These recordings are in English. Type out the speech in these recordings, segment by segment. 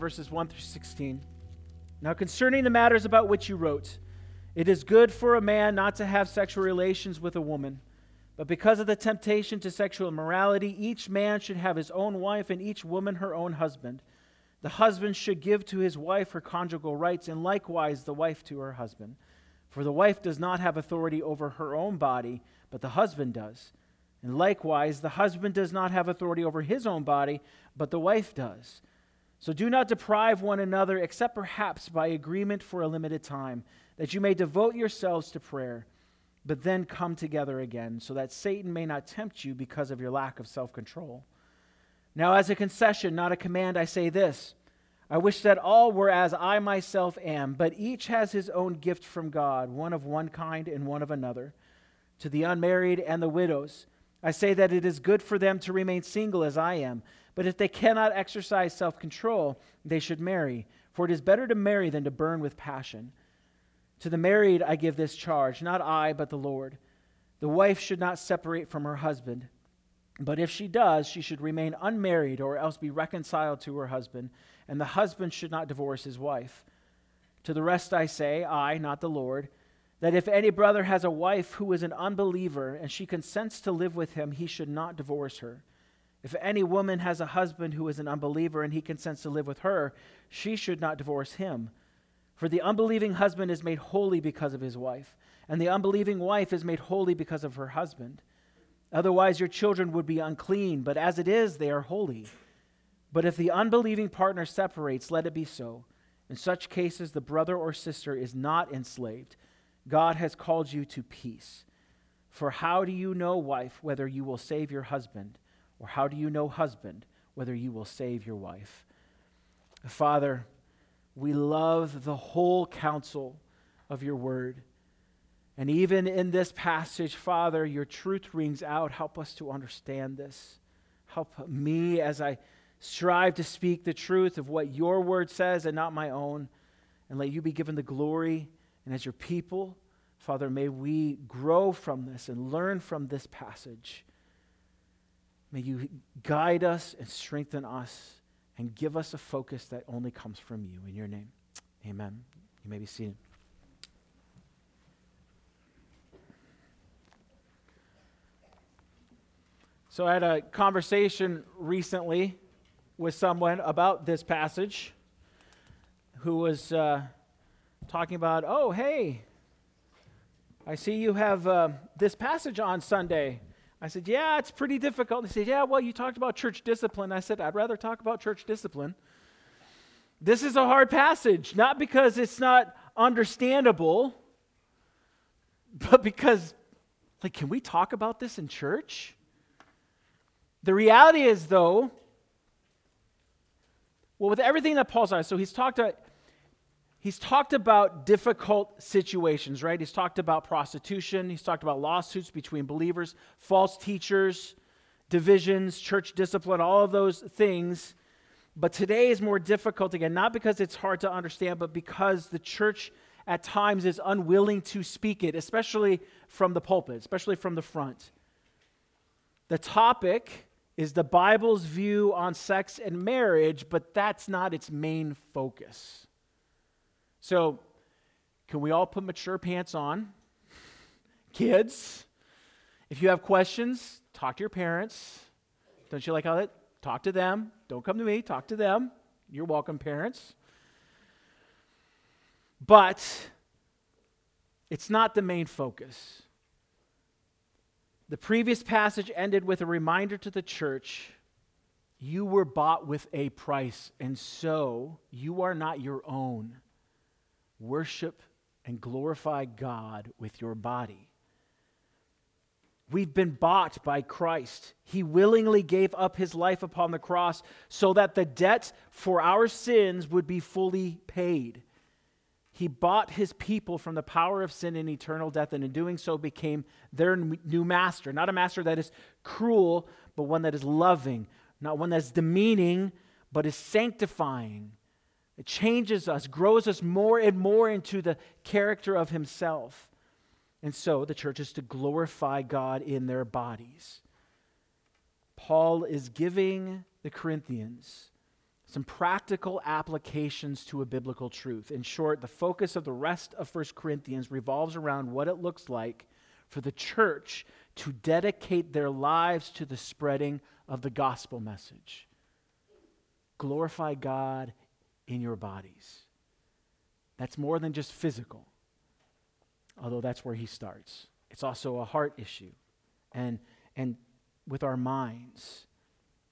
verses 1 through 16. Now, concerning the matters about which you wrote, it is good for a man not to have sexual relations with a woman. But because of the temptation to sexual immorality, each man should have his own wife and each woman her own husband. The husband should give to his wife her conjugal rights, and likewise the wife to her husband. For the wife does not have authority over her own body, but the husband does. And likewise, the husband does not have authority over his own body, but the wife does. So do not deprive one another, except perhaps by agreement for a limited time, that you may devote yourselves to prayer, but then come together again, so that Satan may not tempt you because of your lack of self control. Now, as a concession, not a command, I say this I wish that all were as I myself am, but each has his own gift from God, one of one kind and one of another. To the unmarried and the widows, I say that it is good for them to remain single as I am. But if they cannot exercise self control, they should marry, for it is better to marry than to burn with passion. To the married I give this charge, not I, but the Lord. The wife should not separate from her husband. But if she does, she should remain unmarried or else be reconciled to her husband, and the husband should not divorce his wife. To the rest I say, I, not the Lord, that if any brother has a wife who is an unbeliever and she consents to live with him, he should not divorce her. If any woman has a husband who is an unbeliever and he consents to live with her, she should not divorce him. For the unbelieving husband is made holy because of his wife, and the unbelieving wife is made holy because of her husband. Otherwise, your children would be unclean, but as it is, they are holy. But if the unbelieving partner separates, let it be so. In such cases, the brother or sister is not enslaved. God has called you to peace. For how do you know, wife, whether you will save your husband? Or how do you know, husband, whether you will save your wife? Father, we love the whole counsel of your word. And even in this passage, Father, your truth rings out. Help us to understand this. Help me as I strive to speak the truth of what your word says and not my own. And let you be given the glory. And as your people, Father, may we grow from this and learn from this passage. May you guide us and strengthen us and give us a focus that only comes from you. In your name, amen. You may be seated. So, I had a conversation recently with someone about this passage who was uh, talking about, oh, hey, I see you have uh, this passage on Sunday. I said, Yeah, it's pretty difficult. They said, Yeah, well, you talked about church discipline. I said, I'd rather talk about church discipline. This is a hard passage, not because it's not understandable, but because, like, can we talk about this in church? The reality is, though, well, with everything that Paul's on, so he's talked about he's talked about difficult situations, right? He's talked about prostitution, he's talked about lawsuits between believers, false teachers, divisions, church discipline, all of those things. But today is more difficult again, not because it's hard to understand, but because the church at times is unwilling to speak it, especially from the pulpit, especially from the front. The topic is the Bible's view on sex and marriage, but that's not its main focus. So, can we all put mature pants on? Kids, if you have questions, talk to your parents. Don't you like how that? Talk to them. Don't come to me, talk to them. You're welcome, parents. But it's not the main focus. The previous passage ended with a reminder to the church you were bought with a price, and so you are not your own worship and glorify God with your body. We've been bought by Christ. He willingly gave up his life upon the cross so that the debt for our sins would be fully paid. He bought his people from the power of sin and eternal death, and in doing so became their new master. Not a master that is cruel, but one that is loving. Not one that's demeaning, but is sanctifying. It changes us, grows us more and more into the character of Himself. And so the church is to glorify God in their bodies. Paul is giving the Corinthians some practical applications to a biblical truth. In short, the focus of the rest of 1 Corinthians revolves around what it looks like for the church to dedicate their lives to the spreading of the gospel message. Glorify God in your bodies. That's more than just physical, although that's where he starts. It's also a heart issue and, and with our minds.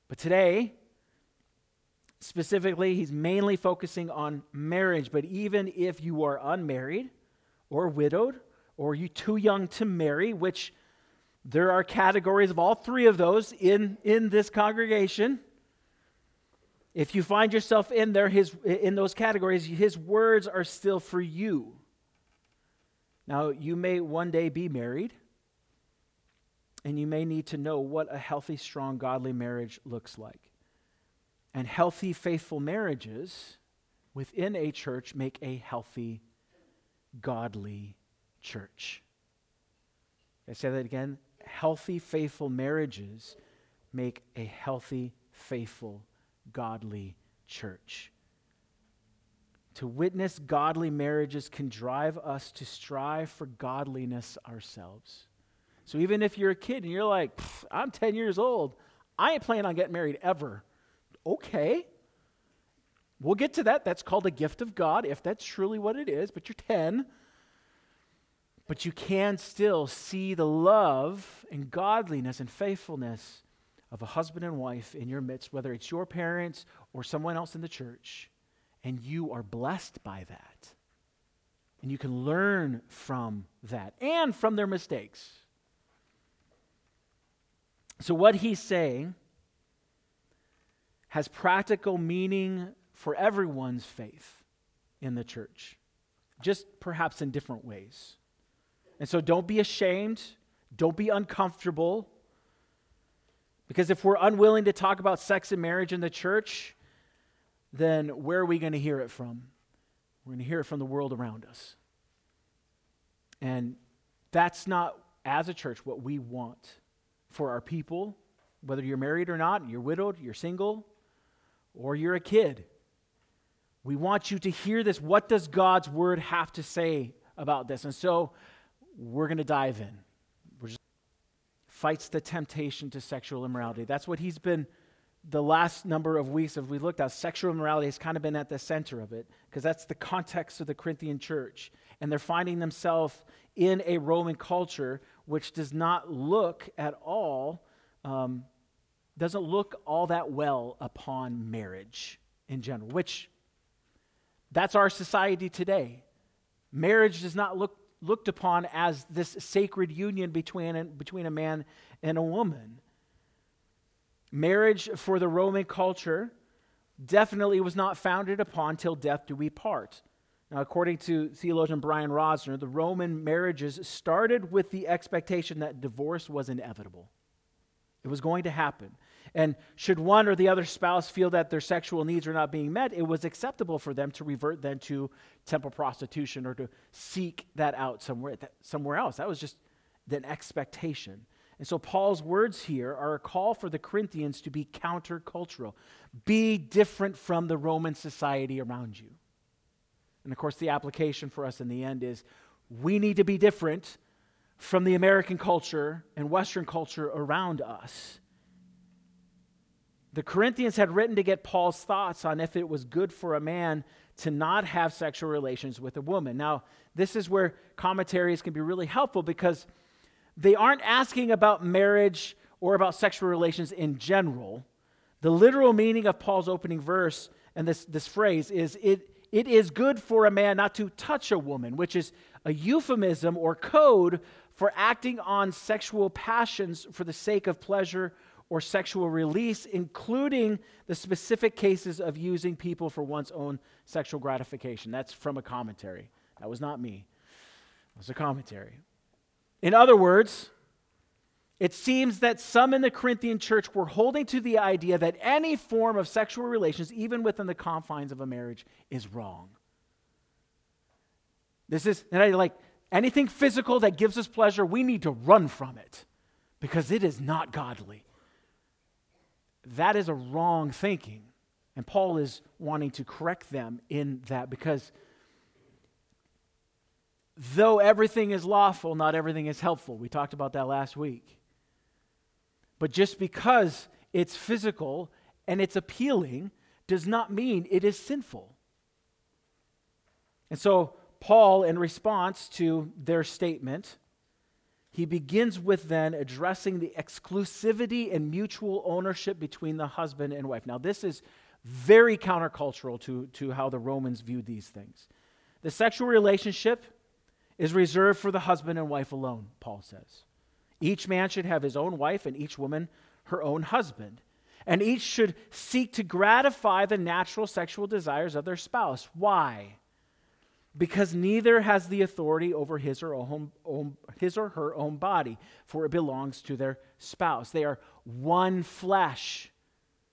But today, Specifically, he's mainly focusing on marriage, but even if you are unmarried or widowed, or you too young to marry, which there are categories of all three of those in, in this congregation. If you find yourself in there, his, in those categories, his words are still for you. Now, you may one day be married, and you may need to know what a healthy, strong, godly marriage looks like. And healthy, faithful marriages within a church make a healthy, godly church. I say that again. Healthy, faithful marriages make a healthy, faithful, godly church. To witness godly marriages can drive us to strive for godliness ourselves. So even if you're a kid and you're like, I'm 10 years old, I ain't planning on getting married ever. Okay. We'll get to that. That's called a gift of God, if that's truly what it is, but you're 10. But you can still see the love and godliness and faithfulness of a husband and wife in your midst, whether it's your parents or someone else in the church, and you are blessed by that. And you can learn from that and from their mistakes. So, what he's saying has practical meaning for everyone's faith in the church, just perhaps in different ways. And so don't be ashamed, don't be uncomfortable, because if we're unwilling to talk about sex and marriage in the church, then where are we going to hear it from? We're going to hear it from the world around us. And that's not, as a church, what we want for our people, whether you're married or not, you're widowed, you're single, or you're a kid. We want you to hear this. What does God's word have to say about this? And so we're going to dive in. Fights the temptation to sexual immorality. That's what he's been the last number of weeks as we looked at. Sexual immorality has kind of been at the center of it because that's the context of the Corinthian church. And they're finding themselves in a Roman culture which does not look at all um, doesn't look all that well upon marriage in general, which that's our society today. Marriage does not look looked upon as this sacred union between, between a man and a woman. Marriage for the Roman culture definitely was not founded upon till death do we part. Now, according to theologian Brian Rosner, the Roman marriages started with the expectation that divorce was inevitable. It was going to happen. And should one or the other spouse feel that their sexual needs are not being met, it was acceptable for them to revert then to temple prostitution or to seek that out somewhere, somewhere else. That was just an expectation. And so Paul's words here are a call for the Corinthians to be countercultural, be different from the Roman society around you. And of course, the application for us in the end is we need to be different from the American culture and Western culture around us. The Corinthians had written to get Paul's thoughts on if it was good for a man to not have sexual relations with a woman. Now, this is where commentaries can be really helpful because they aren't asking about marriage or about sexual relations in general. The literal meaning of Paul's opening verse and this, this phrase is it, it is good for a man not to touch a woman, which is a euphemism or code for acting on sexual passions for the sake of pleasure or sexual release, including the specific cases of using people for one's own sexual gratification. That's from a commentary. That was not me, it was a commentary. In other words, it seems that some in the Corinthian church were holding to the idea that any form of sexual relations, even within the confines of a marriage, is wrong. This is, and I like, anything physical that gives us pleasure, we need to run from it because it is not godly. That is a wrong thinking. And Paul is wanting to correct them in that because though everything is lawful, not everything is helpful. We talked about that last week. But just because it's physical and it's appealing does not mean it is sinful. And so, Paul, in response to their statement, he begins with then addressing the exclusivity and mutual ownership between the husband and wife. Now, this is very countercultural to, to how the Romans viewed these things. The sexual relationship is reserved for the husband and wife alone, Paul says. Each man should have his own wife and each woman her own husband. And each should seek to gratify the natural sexual desires of their spouse. Why? Because neither has the authority over his or, own, own, his or her own body, for it belongs to their spouse. They are one flesh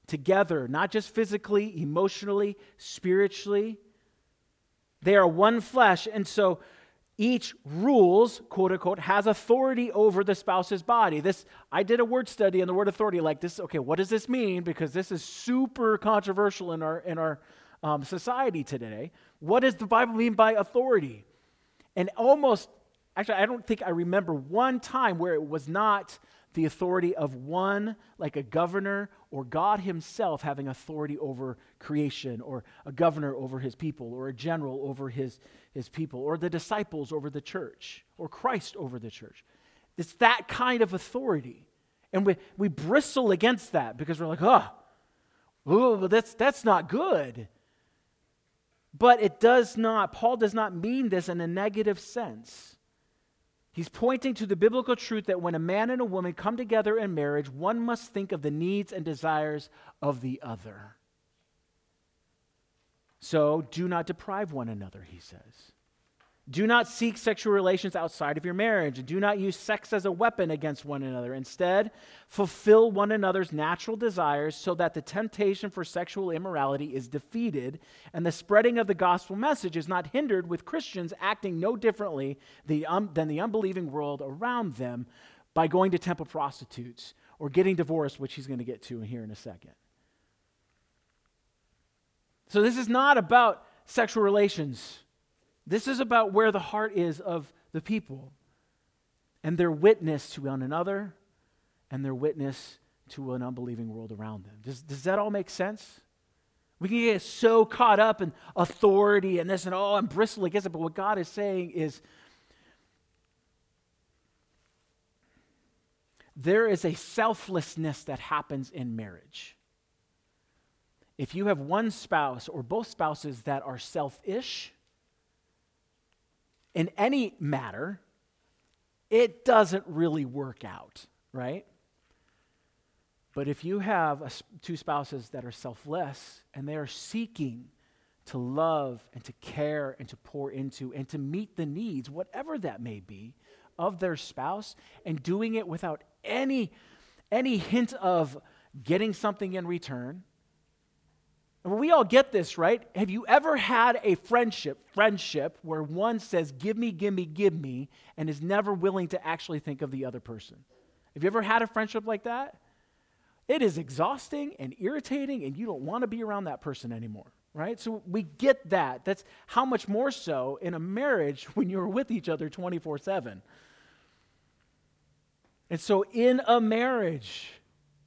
together, not just physically, emotionally, spiritually. They are one flesh. And so each rules, quote unquote, has authority over the spouse's body. This I did a word study on the word authority like this. Okay, what does this mean? Because this is super controversial in our in our um, society today. What does the Bible mean by authority? And almost, actually, I don't think I remember one time where it was not the authority of one, like a governor or God Himself having authority over creation, or a governor over His people, or a general over His, his people, or the disciples over the church, or Christ over the church. It's that kind of authority. And we, we bristle against that because we're like, oh, ooh, that's, that's not good. But it does not, Paul does not mean this in a negative sense. He's pointing to the biblical truth that when a man and a woman come together in marriage, one must think of the needs and desires of the other. So do not deprive one another, he says. Do not seek sexual relations outside of your marriage. Do not use sex as a weapon against one another. Instead, fulfill one another's natural desires so that the temptation for sexual immorality is defeated and the spreading of the gospel message is not hindered with Christians acting no differently um, than the unbelieving world around them by going to temple prostitutes or getting divorced, which he's going to get to here in a second. So, this is not about sexual relations. This is about where the heart is of the people and their witness to one another and their witness to an unbelieving world around them. Does, does that all make sense? We can get so caught up in authority and this and oh, and bristle against it. But what God is saying is there is a selflessness that happens in marriage. If you have one spouse or both spouses that are selfish, in any matter, it doesn't really work out, right? But if you have a, two spouses that are selfless and they are seeking to love and to care and to pour into and to meet the needs, whatever that may be, of their spouse, and doing it without any, any hint of getting something in return, we all get this, right? Have you ever had a friendship, friendship where one says, give me, give me, give me, and is never willing to actually think of the other person? Have you ever had a friendship like that? It is exhausting and irritating, and you don't want to be around that person anymore, right? So we get that. That's how much more so in a marriage when you're with each other 24 7. And so in a marriage,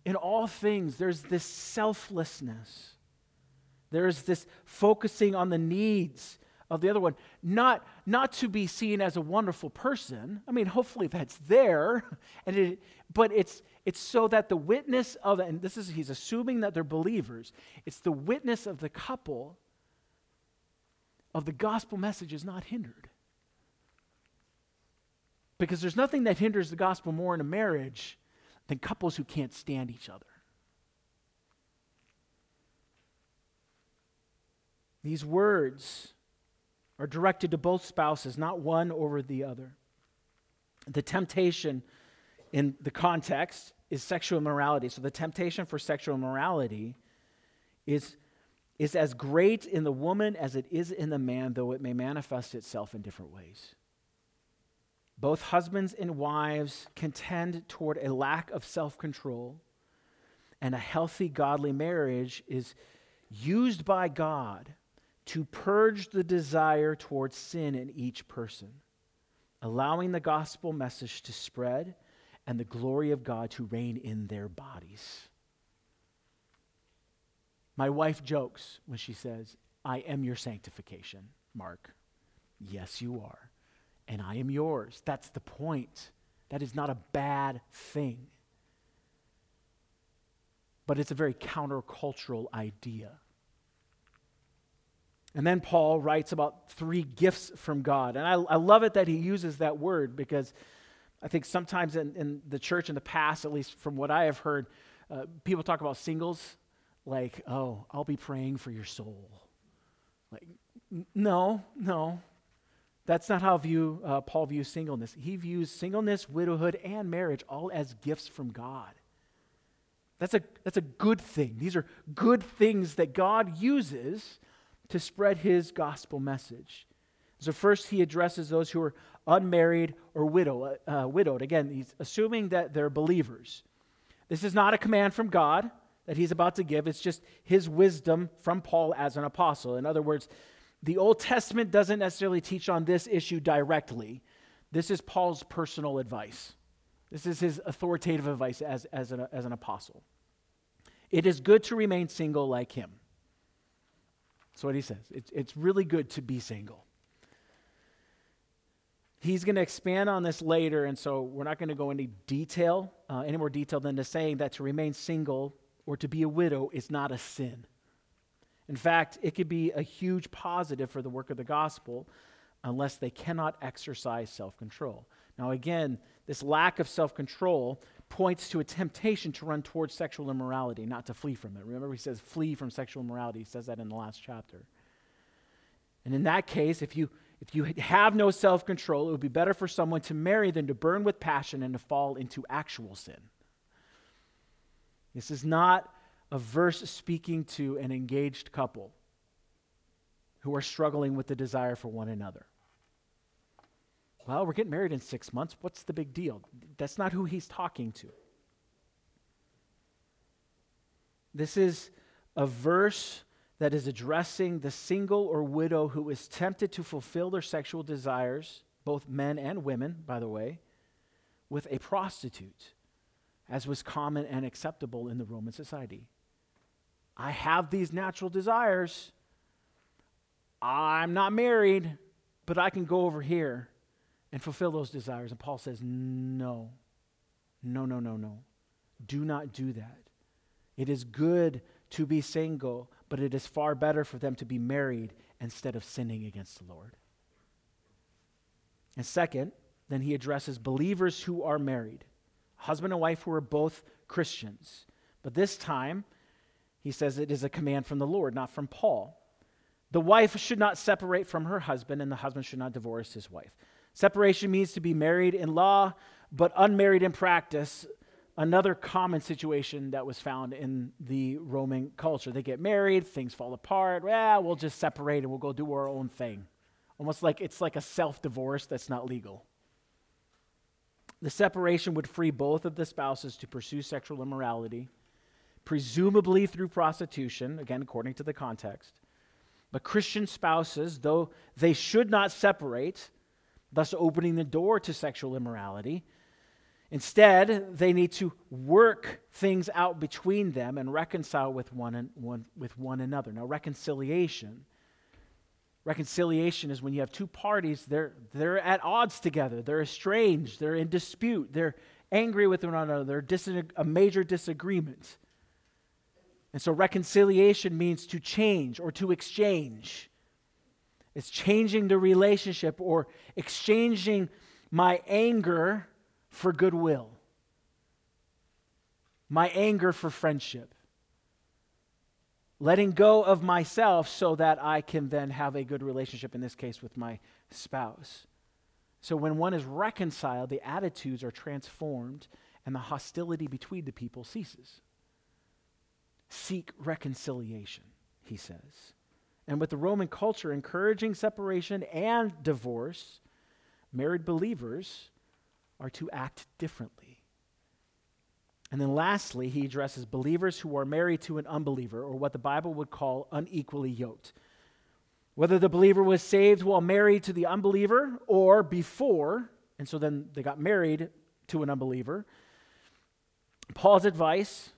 in all things, there's this selflessness there's this focusing on the needs of the other one, not, not to be seen as a wonderful person. I mean, hopefully that's there, and it, but it's, it's so that the witness of, and this is, he's assuming that they're believers, it's the witness of the couple of the gospel message is not hindered. Because there's nothing that hinders the gospel more in a marriage than couples who can't stand each other. These words are directed to both spouses, not one over the other. The temptation in the context is sexual immorality. So the temptation for sexual immorality is, is as great in the woman as it is in the man, though it may manifest itself in different ways. Both husbands and wives contend toward a lack of self control, and a healthy, godly marriage is used by God to purge the desire towards sin in each person, allowing the gospel message to spread and the glory of God to reign in their bodies. My wife jokes when she says, I am your sanctification, Mark. Yes, you are. And I am yours. That's the point. That is not a bad thing. But it's a very countercultural idea. And then Paul writes about three gifts from God. And I, I love it that he uses that word because I think sometimes in, in the church in the past, at least from what I have heard, uh, people talk about singles like, oh, I'll be praying for your soul. Like, n- no, no. That's not how view, uh, Paul views singleness. He views singleness, widowhood, and marriage all as gifts from God. That's a, that's a good thing. These are good things that God uses to spread his gospel message. So, first, he addresses those who are unmarried or widow, uh, widowed. Again, he's assuming that they're believers. This is not a command from God that he's about to give, it's just his wisdom from Paul as an apostle. In other words, the Old Testament doesn't necessarily teach on this issue directly. This is Paul's personal advice. This is his authoritative advice as, as, an, as an apostle. It is good to remain single like him. That's what he says. It's, it's really good to be single. He's going to expand on this later, and so we're not going to go into detail, uh, any more detail than to saying that to remain single or to be a widow is not a sin. In fact, it could be a huge positive for the work of the gospel unless they cannot exercise self control. Now, again, this lack of self control points to a temptation to run towards sexual immorality, not to flee from it. Remember, he says, flee from sexual immorality. He says that in the last chapter. And in that case, if you if you have no self control, it would be better for someone to marry than to burn with passion and to fall into actual sin. This is not a verse speaking to an engaged couple who are struggling with the desire for one another. Well, we're getting married in six months. What's the big deal? That's not who he's talking to. This is a verse that is addressing the single or widow who is tempted to fulfill their sexual desires, both men and women, by the way, with a prostitute, as was common and acceptable in the Roman society. I have these natural desires. I'm not married, but I can go over here and fulfill those desires. And Paul says, No, no, no, no, no. Do not do that. It is good to be single, but it is far better for them to be married instead of sinning against the Lord. And second, then he addresses believers who are married, husband and wife who are both Christians. But this time, he says it is a command from the Lord, not from Paul. The wife should not separate from her husband, and the husband should not divorce his wife. Separation means to be married in law, but unmarried in practice another common situation that was found in the Roman culture. They get married, things fall apart. Well, we'll just separate and we'll go do our own thing. Almost like it's like a self divorce that's not legal. The separation would free both of the spouses to pursue sexual immorality, presumably through prostitution, again, according to the context. But Christian spouses, though they should not separate, thus opening the door to sexual immorality, Instead, they need to work things out between them and reconcile with one, and one, with one another. Now, reconciliation. Reconciliation is when you have two parties, they're, they're at odds together, they're estranged, they're in dispute, they're angry with one another, they're a major disagreement. And so, reconciliation means to change or to exchange. It's changing the relationship or exchanging my anger for goodwill, my anger for friendship, letting go of myself so that I can then have a good relationship, in this case with my spouse. So when one is reconciled, the attitudes are transformed and the hostility between the people ceases. Seek reconciliation, he says. And with the Roman culture encouraging separation and divorce, married believers are to act differently. And then lastly, he addresses believers who are married to an unbeliever, or what the Bible would call unequally yoked. Whether the believer was saved while married to the unbeliever or before, and so then they got married to an unbeliever. Paul's advice,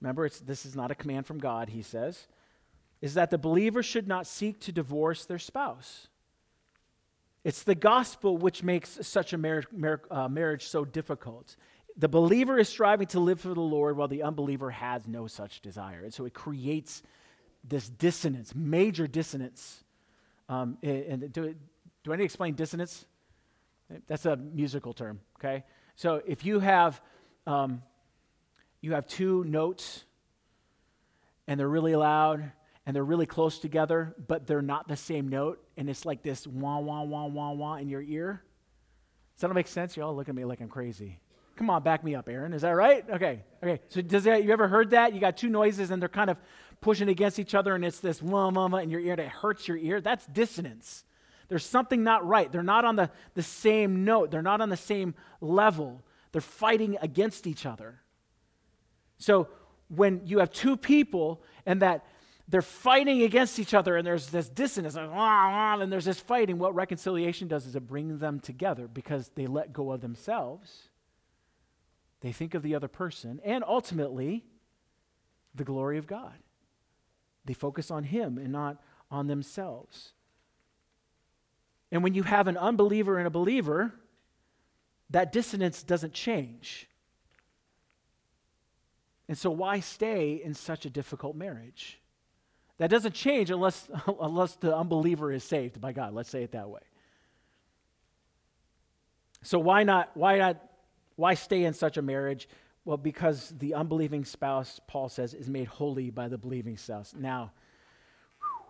remember, this is not a command from God, he says, is that the believer should not seek to divorce their spouse. It's the gospel which makes such a marriage, uh, marriage so difficult. The believer is striving to live for the Lord while the unbeliever has no such desire. And so it creates this dissonance, major dissonance. Um, and do, do I need to explain dissonance? That's a musical term, okay? So if you have, um, you have two notes and they're really loud and they're really close together, but they're not the same note, and it's like this wah, wah, wah, wah, wah in your ear. Does that make sense? You all look at me like I'm crazy. Come on, back me up, Aaron. Is that right? Okay. Okay. So does that you ever heard that? You got two noises and they're kind of pushing against each other and it's this wah wah wah in your ear it hurts your ear. That's dissonance. There's something not right. They're not on the, the same note. They're not on the same level. They're fighting against each other. So when you have two people and that they're fighting against each other and there's this dissonance and there's this fighting. What reconciliation does is it brings them together because they let go of themselves. They think of the other person and ultimately the glory of god. They focus on him and not on themselves. And when you have an unbeliever and a believer that dissonance doesn't change. And so why stay in such a difficult marriage that doesn't change unless, unless the unbeliever is saved by God. Let's say it that way. So why not, why not, why stay in such a marriage? Well, because the unbelieving spouse, Paul says, is made holy by the believing spouse. Now,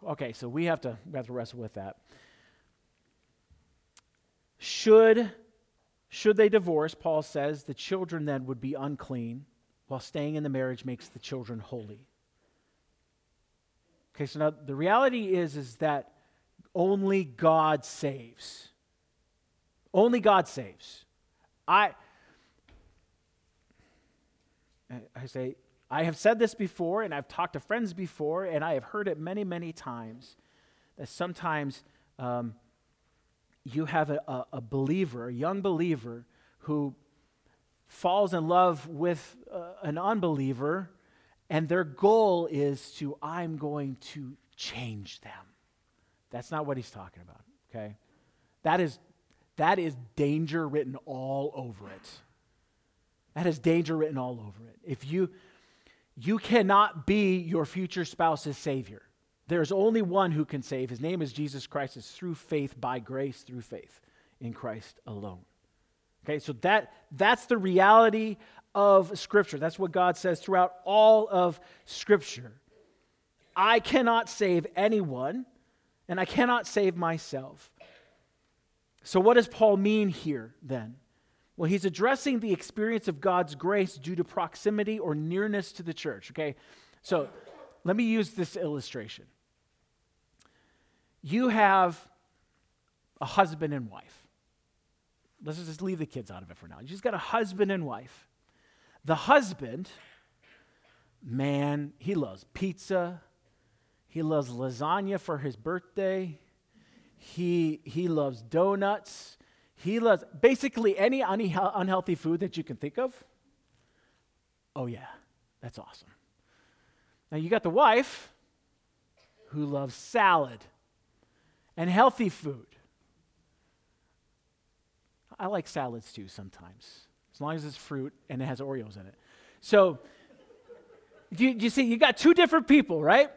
okay, so we have to we have to wrestle with that. Should should they divorce, Paul says, the children then would be unclean, while staying in the marriage makes the children holy. Okay, so now the reality is is that only God saves. Only God saves. I I say I have said this before and I've talked to friends before and I have heard it many many times that sometimes um, you have a, a, believer, a young believer who falls in love with uh, an unbeliever and their goal is to, I'm going to change them. That's not what he's talking about, okay? That is, that is danger written all over it. That is danger written all over it. If you, you cannot be your future spouse's savior. There's only one who can save. His name is Jesus Christ. It's through faith, by grace, through faith in Christ alone. Okay, so that, that's the reality of Scripture. That's what God says throughout all of Scripture. I cannot save anyone, and I cannot save myself. So, what does Paul mean here then? Well, he's addressing the experience of God's grace due to proximity or nearness to the church. Okay, so let me use this illustration. You have a husband and wife. Let's just leave the kids out of it for now. You just got a husband and wife. The husband, man, he loves pizza. He loves lasagna for his birthday. He, he loves donuts. He loves basically any unhealthy food that you can think of. Oh, yeah, that's awesome. Now, you got the wife who loves salad and healthy food. I like salads too sometimes as long as it's fruit and it has Oreos in it. So, you, you see, you got two different people, right?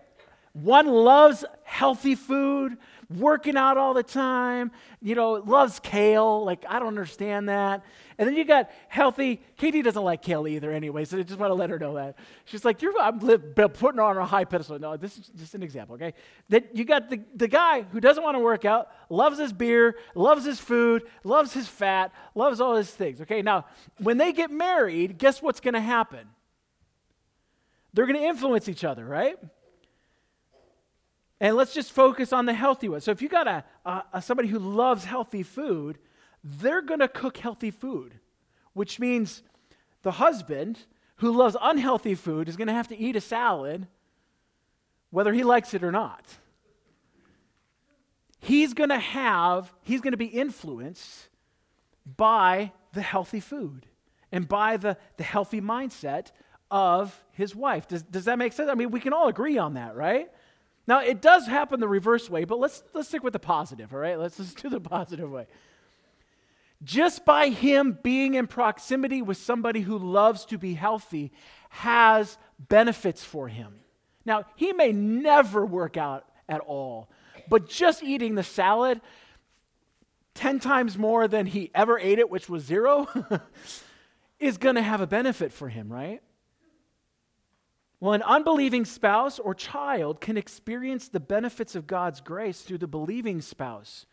One loves healthy food, working out all the time, you know, loves kale. Like, I don't understand that. And then you got healthy. Katie doesn't like kale either, anyway, so I just want to let her know that. She's like, You're, I'm putting her on a high pedestal. No, this is just an example, okay? That you got the, the guy who doesn't want to work out, loves his beer, loves his food, loves his fat, loves all his things, okay? Now, when they get married, guess what's going to happen? They're going to influence each other, right? And let's just focus on the healthy one. So if you got a, a, a somebody who loves healthy food, they're going to cook healthy food, which means the husband who loves unhealthy food is going to have to eat a salad whether he likes it or not. He's going to have, he's going to be influenced by the healthy food and by the, the healthy mindset of his wife. Does, does that make sense? I mean, we can all agree on that, right? Now, it does happen the reverse way, but let's, let's stick with the positive, all right? Let's just do the positive way. Just by him being in proximity with somebody who loves to be healthy has benefits for him. Now, he may never work out at all, but just eating the salad 10 times more than he ever ate it, which was zero, is going to have a benefit for him, right? Well, an unbelieving spouse or child can experience the benefits of God's grace through the believing spouse,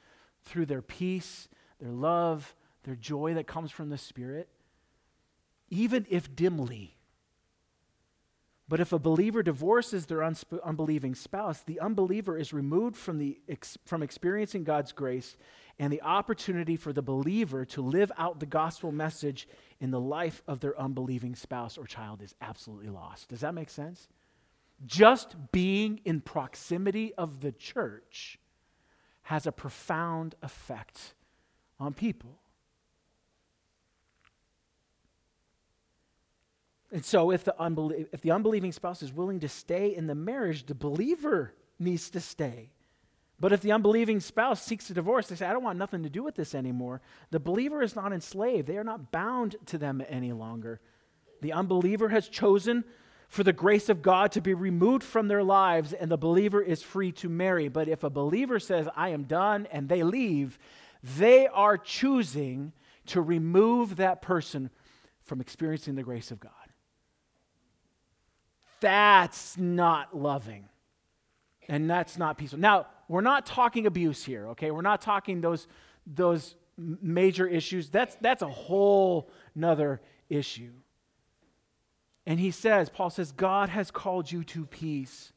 through their peace, their love, their joy that comes from the Spirit, even if dimly. But if a believer divorces their unsp- unbelieving spouse, the unbeliever is removed from, the ex- from experiencing God's grace and the opportunity for the believer to live out the gospel message in the life of their unbelieving spouse or child is absolutely lost. Does that make sense? Just being in proximity of the church has a profound effect on people. And so, if the, unbelie- if the unbelieving spouse is willing to stay in the marriage, the believer needs to stay. But if the unbelieving spouse seeks a divorce, they say, I don't want nothing to do with this anymore. The believer is not enslaved, they are not bound to them any longer. The unbeliever has chosen for the grace of God to be removed from their lives, and the believer is free to marry. But if a believer says, I am done, and they leave, they are choosing to remove that person from experiencing the grace of God. That's not loving. And that's not peaceful. Now, we're not talking abuse here, okay? We're not talking those, those major issues. That's, that's a whole nother issue. And he says, Paul says, God has called you to peace.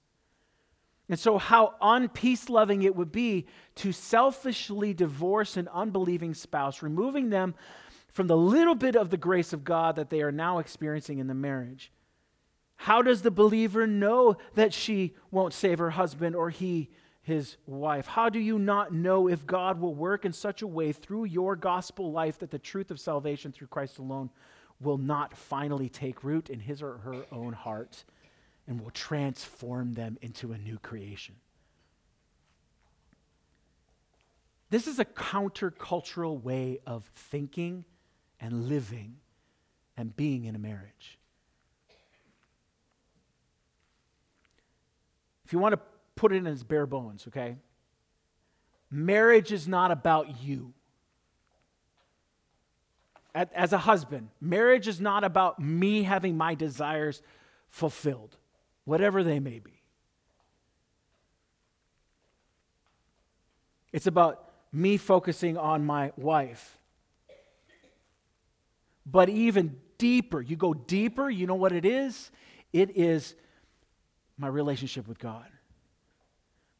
And so, how unpeace loving it would be to selfishly divorce an unbelieving spouse, removing them from the little bit of the grace of God that they are now experiencing in the marriage. How does the believer know that she won't save her husband or he his wife? How do you not know if God will work in such a way through your gospel life that the truth of salvation through Christ alone will not finally take root in his or her own heart and will transform them into a new creation? This is a countercultural way of thinking and living and being in a marriage. If you want to put it in its bare bones, okay? Marriage is not about you. As a husband, marriage is not about me having my desires fulfilled, whatever they may be. It's about me focusing on my wife. But even deeper, you go deeper, you know what it is? It is my relationship with God.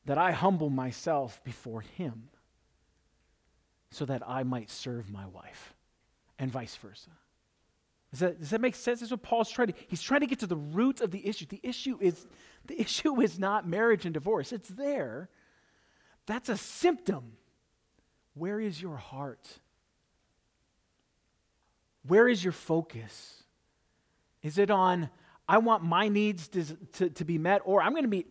That I humble myself before Him so that I might serve my wife, and vice versa. Does that, does that make sense? That's what Paul's trying to. He's trying to get to the root of the issue. The issue is the issue is not marriage and divorce. It's there. That's a symptom. Where is your heart? Where is your focus? Is it on I want my needs to, to, to be met, or I'm going to meet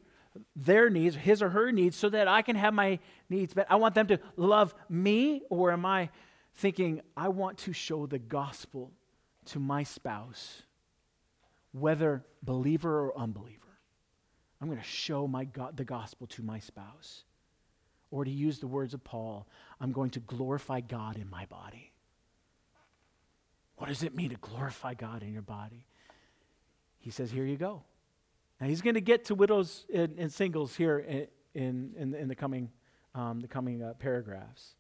their needs, his or her needs, so that I can have my needs met. I want them to love me, or am I thinking, I want to show the gospel to my spouse, whether believer or unbeliever? I'm going to show my God, the gospel to my spouse. Or to use the words of Paul, I'm going to glorify God in my body. What does it mean to glorify God in your body? He says, Here you go. Now he's going to get to widows and, and singles here in, in, in, the coming, um, the coming uh, paragraphs.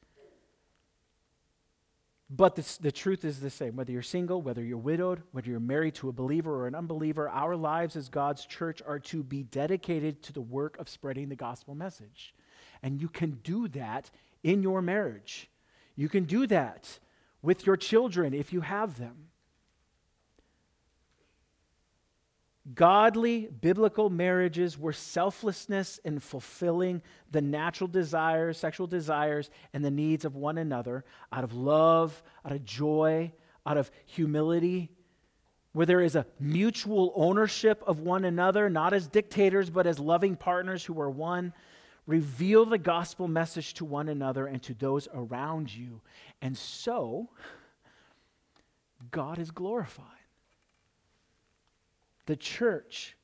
But the, the truth is the same. Whether you're single, whether you're widowed, whether you're married to a believer or an unbeliever, our lives as God's church are to be dedicated to the work of spreading the gospel message. And you can do that in your marriage. You can do that with your children if you have them. Godly biblical marriages were selflessness in fulfilling the natural desires, sexual desires, and the needs of one another out of love, out of joy, out of humility, where there is a mutual ownership of one another, not as dictators, but as loving partners who are one. Reveal the gospel message to one another and to those around you. And so, God is glorified. The church,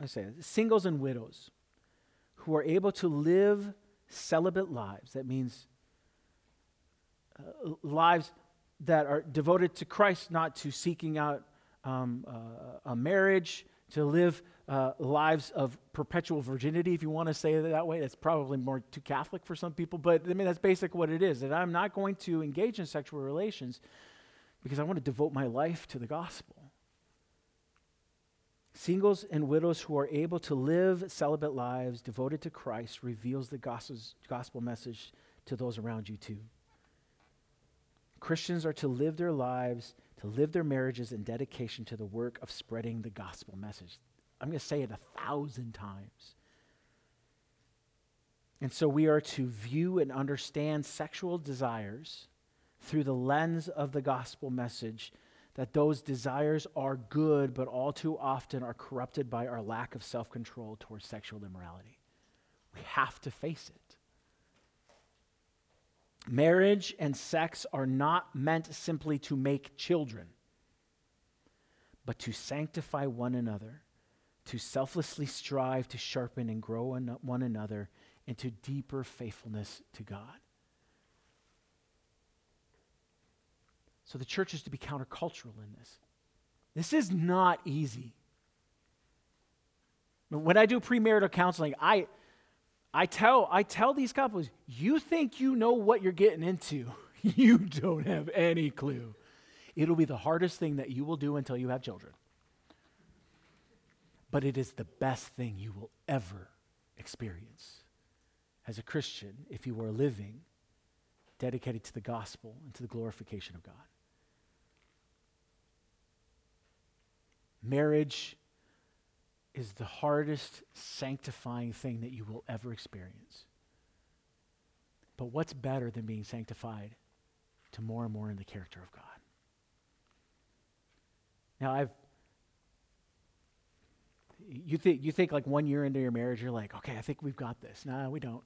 I say, singles and widows who are able to live celibate lives, that means uh, lives that are devoted to Christ, not to seeking out um, uh, a marriage, to live uh, lives of perpetual virginity, if you want to say it that way. That's probably more too Catholic for some people, but I mean, that's basically what it is. That I'm not going to engage in sexual relations because I want to devote my life to the gospel. Singles and widows who are able to live celibate lives devoted to Christ reveals the gospel message to those around you too. Christians are to live their lives, to live their marriages in dedication to the work of spreading the gospel message. I'm going to say it a thousand times. And so we are to view and understand sexual desires through the lens of the gospel message that those desires are good, but all too often are corrupted by our lack of self control towards sexual immorality. We have to face it. Marriage and sex are not meant simply to make children, but to sanctify one another, to selflessly strive to sharpen and grow one another into deeper faithfulness to God. So the church is to be countercultural in this. This is not easy. When I do premarital counseling, I I tell, I tell these couples, you think you know what you're getting into. you don't have any clue. It'll be the hardest thing that you will do until you have children. But it is the best thing you will ever experience as a Christian if you are living dedicated to the gospel and to the glorification of God. Marriage is the hardest sanctifying thing that you will ever experience. But what's better than being sanctified to more and more in the character of God? Now, I've you think you think like one year into your marriage, you're like, okay, I think we've got this. No, we don't.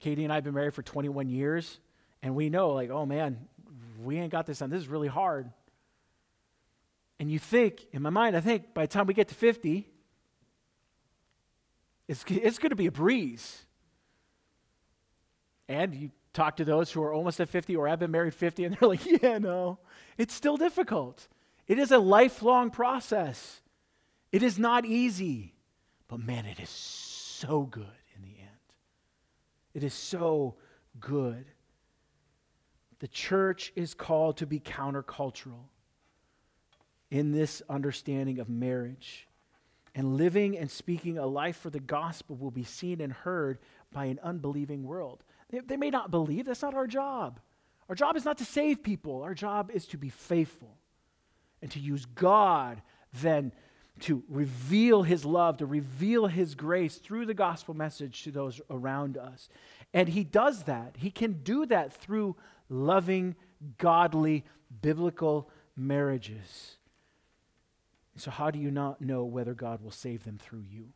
Katie and I have been married for 21 years, and we know, like, oh man, we ain't got this done. This is really hard. And you think, in my mind, I think by the time we get to 50, it's, it's going to be a breeze. And you talk to those who are almost at 50 or have been married 50, and they're like, yeah, no, it's still difficult. It is a lifelong process. It is not easy, but man, it is so good in the end. It is so good. The church is called to be countercultural in this understanding of marriage. And living and speaking a life for the gospel will be seen and heard by an unbelieving world. They, they, may not believe, that's not our job. Our job is not to save people, our job is to be faithful and to use God then to reveal his love, to reveal his grace through the gospel message to those around us. And he does that. He can do that through loving, godly, biblical marriages. So, how do you not know whether God will save them through you?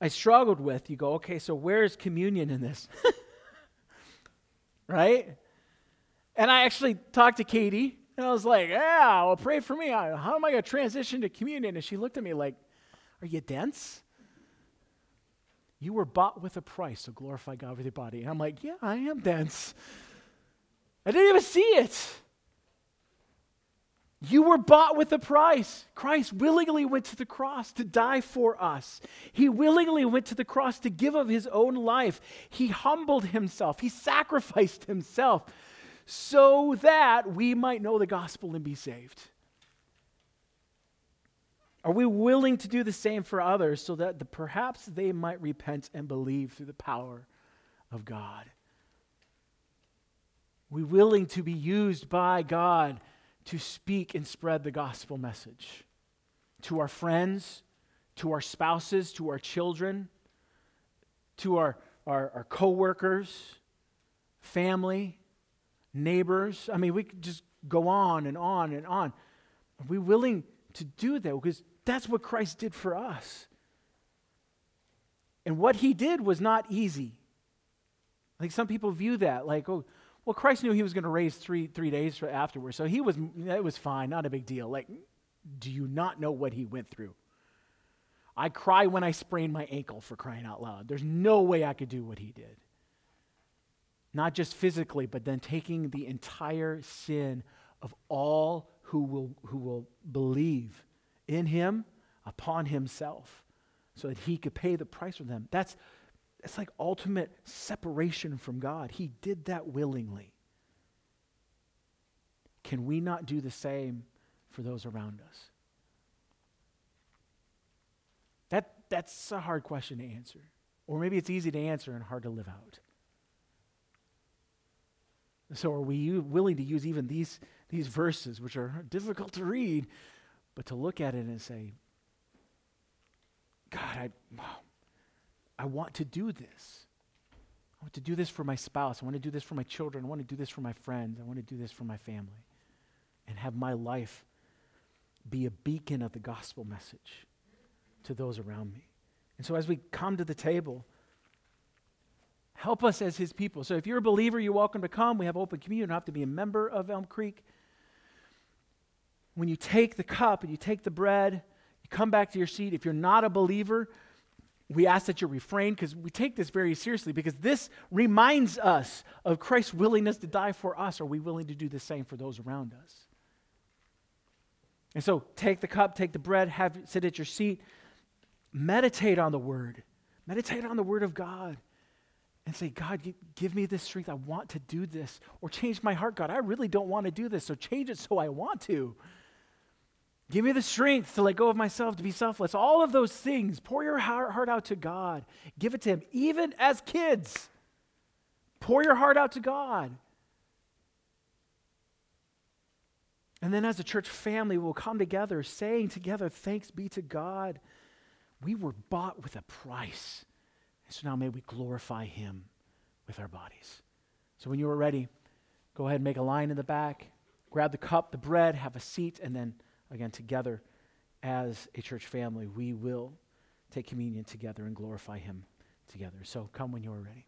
I struggled with, you go, okay, so where's communion in this? right? And I actually talked to Katie, and I was like, yeah, well, pray for me. How am I going to transition to communion? And she looked at me like, are you dense? You were bought with a price, so glorify God with your body. And I'm like, yeah, I am dense. I didn't even see it. You were bought with a price. Christ willingly went to the cross to die for us. He willingly went to the cross to give of his own life. He humbled himself, he sacrificed himself so that we might know the gospel and be saved. Are we willing to do the same for others so that the, perhaps they might repent and believe through the power of God? we willing to be used by God to speak and spread the gospel message to our friends, to our spouses, to our children, to our, our, our co-workers, family, neighbors. I mean, we could just go on and on and on. Are we willing to do that? Because that's what Christ did for us. And what he did was not easy. Like some people view that like, oh, well, Christ knew he was going to raise three, three days afterwards, so he was, it was fine, not a big deal. Like, do you not know what he went through? I cry when I sprain my ankle for crying out loud. There's no way I could do what he did. Not just physically, but then taking the entire sin of all who will, who will believe in him upon himself so that he could pay the price for them. That's, that's like ultimate separation from God. He did that willingly. Can we not do the same for those around us? That, that's a hard question to answer. Or maybe it's easy to answer and hard to live out. So, are we willing to use even these, these verses, which are difficult to read, but to look at it and say, God, I, I want to do this. I want to do this for my spouse. I want to do this for my children. I want to do this for my friends. I want to do this for my family. And have my life be a beacon of the gospel message to those around me. And so as we come to the table, help us as his people. So if you're a believer, you're welcome to come. We have open communion. You don't have to be a member of Elm Creek. When you take the cup and you take the bread, you come back to your seat. If you're not a believer, we ask that you refrain because we take this very seriously because this reminds us of Christ's willingness to die for us. Are we willing to do the same for those around us? And so take the cup, take the bread, have sit at your seat, meditate on the word. Meditate on the word of God. And say, God, give me this strength. I want to do this. Or change my heart, God. I really don't want to do this. So change it so I want to. Give me the strength to let go of myself, to be selfless. All of those things. Pour your heart out to God. Give it to Him. Even as kids, pour your heart out to God. And then as a church family, we'll come together saying together, Thanks be to God. We were bought with a price. So now may we glorify Him with our bodies. So when you are ready, go ahead and make a line in the back, grab the cup, the bread, have a seat, and then again, together as a church family, we will take communion together and glorify Him together. So come when you are ready.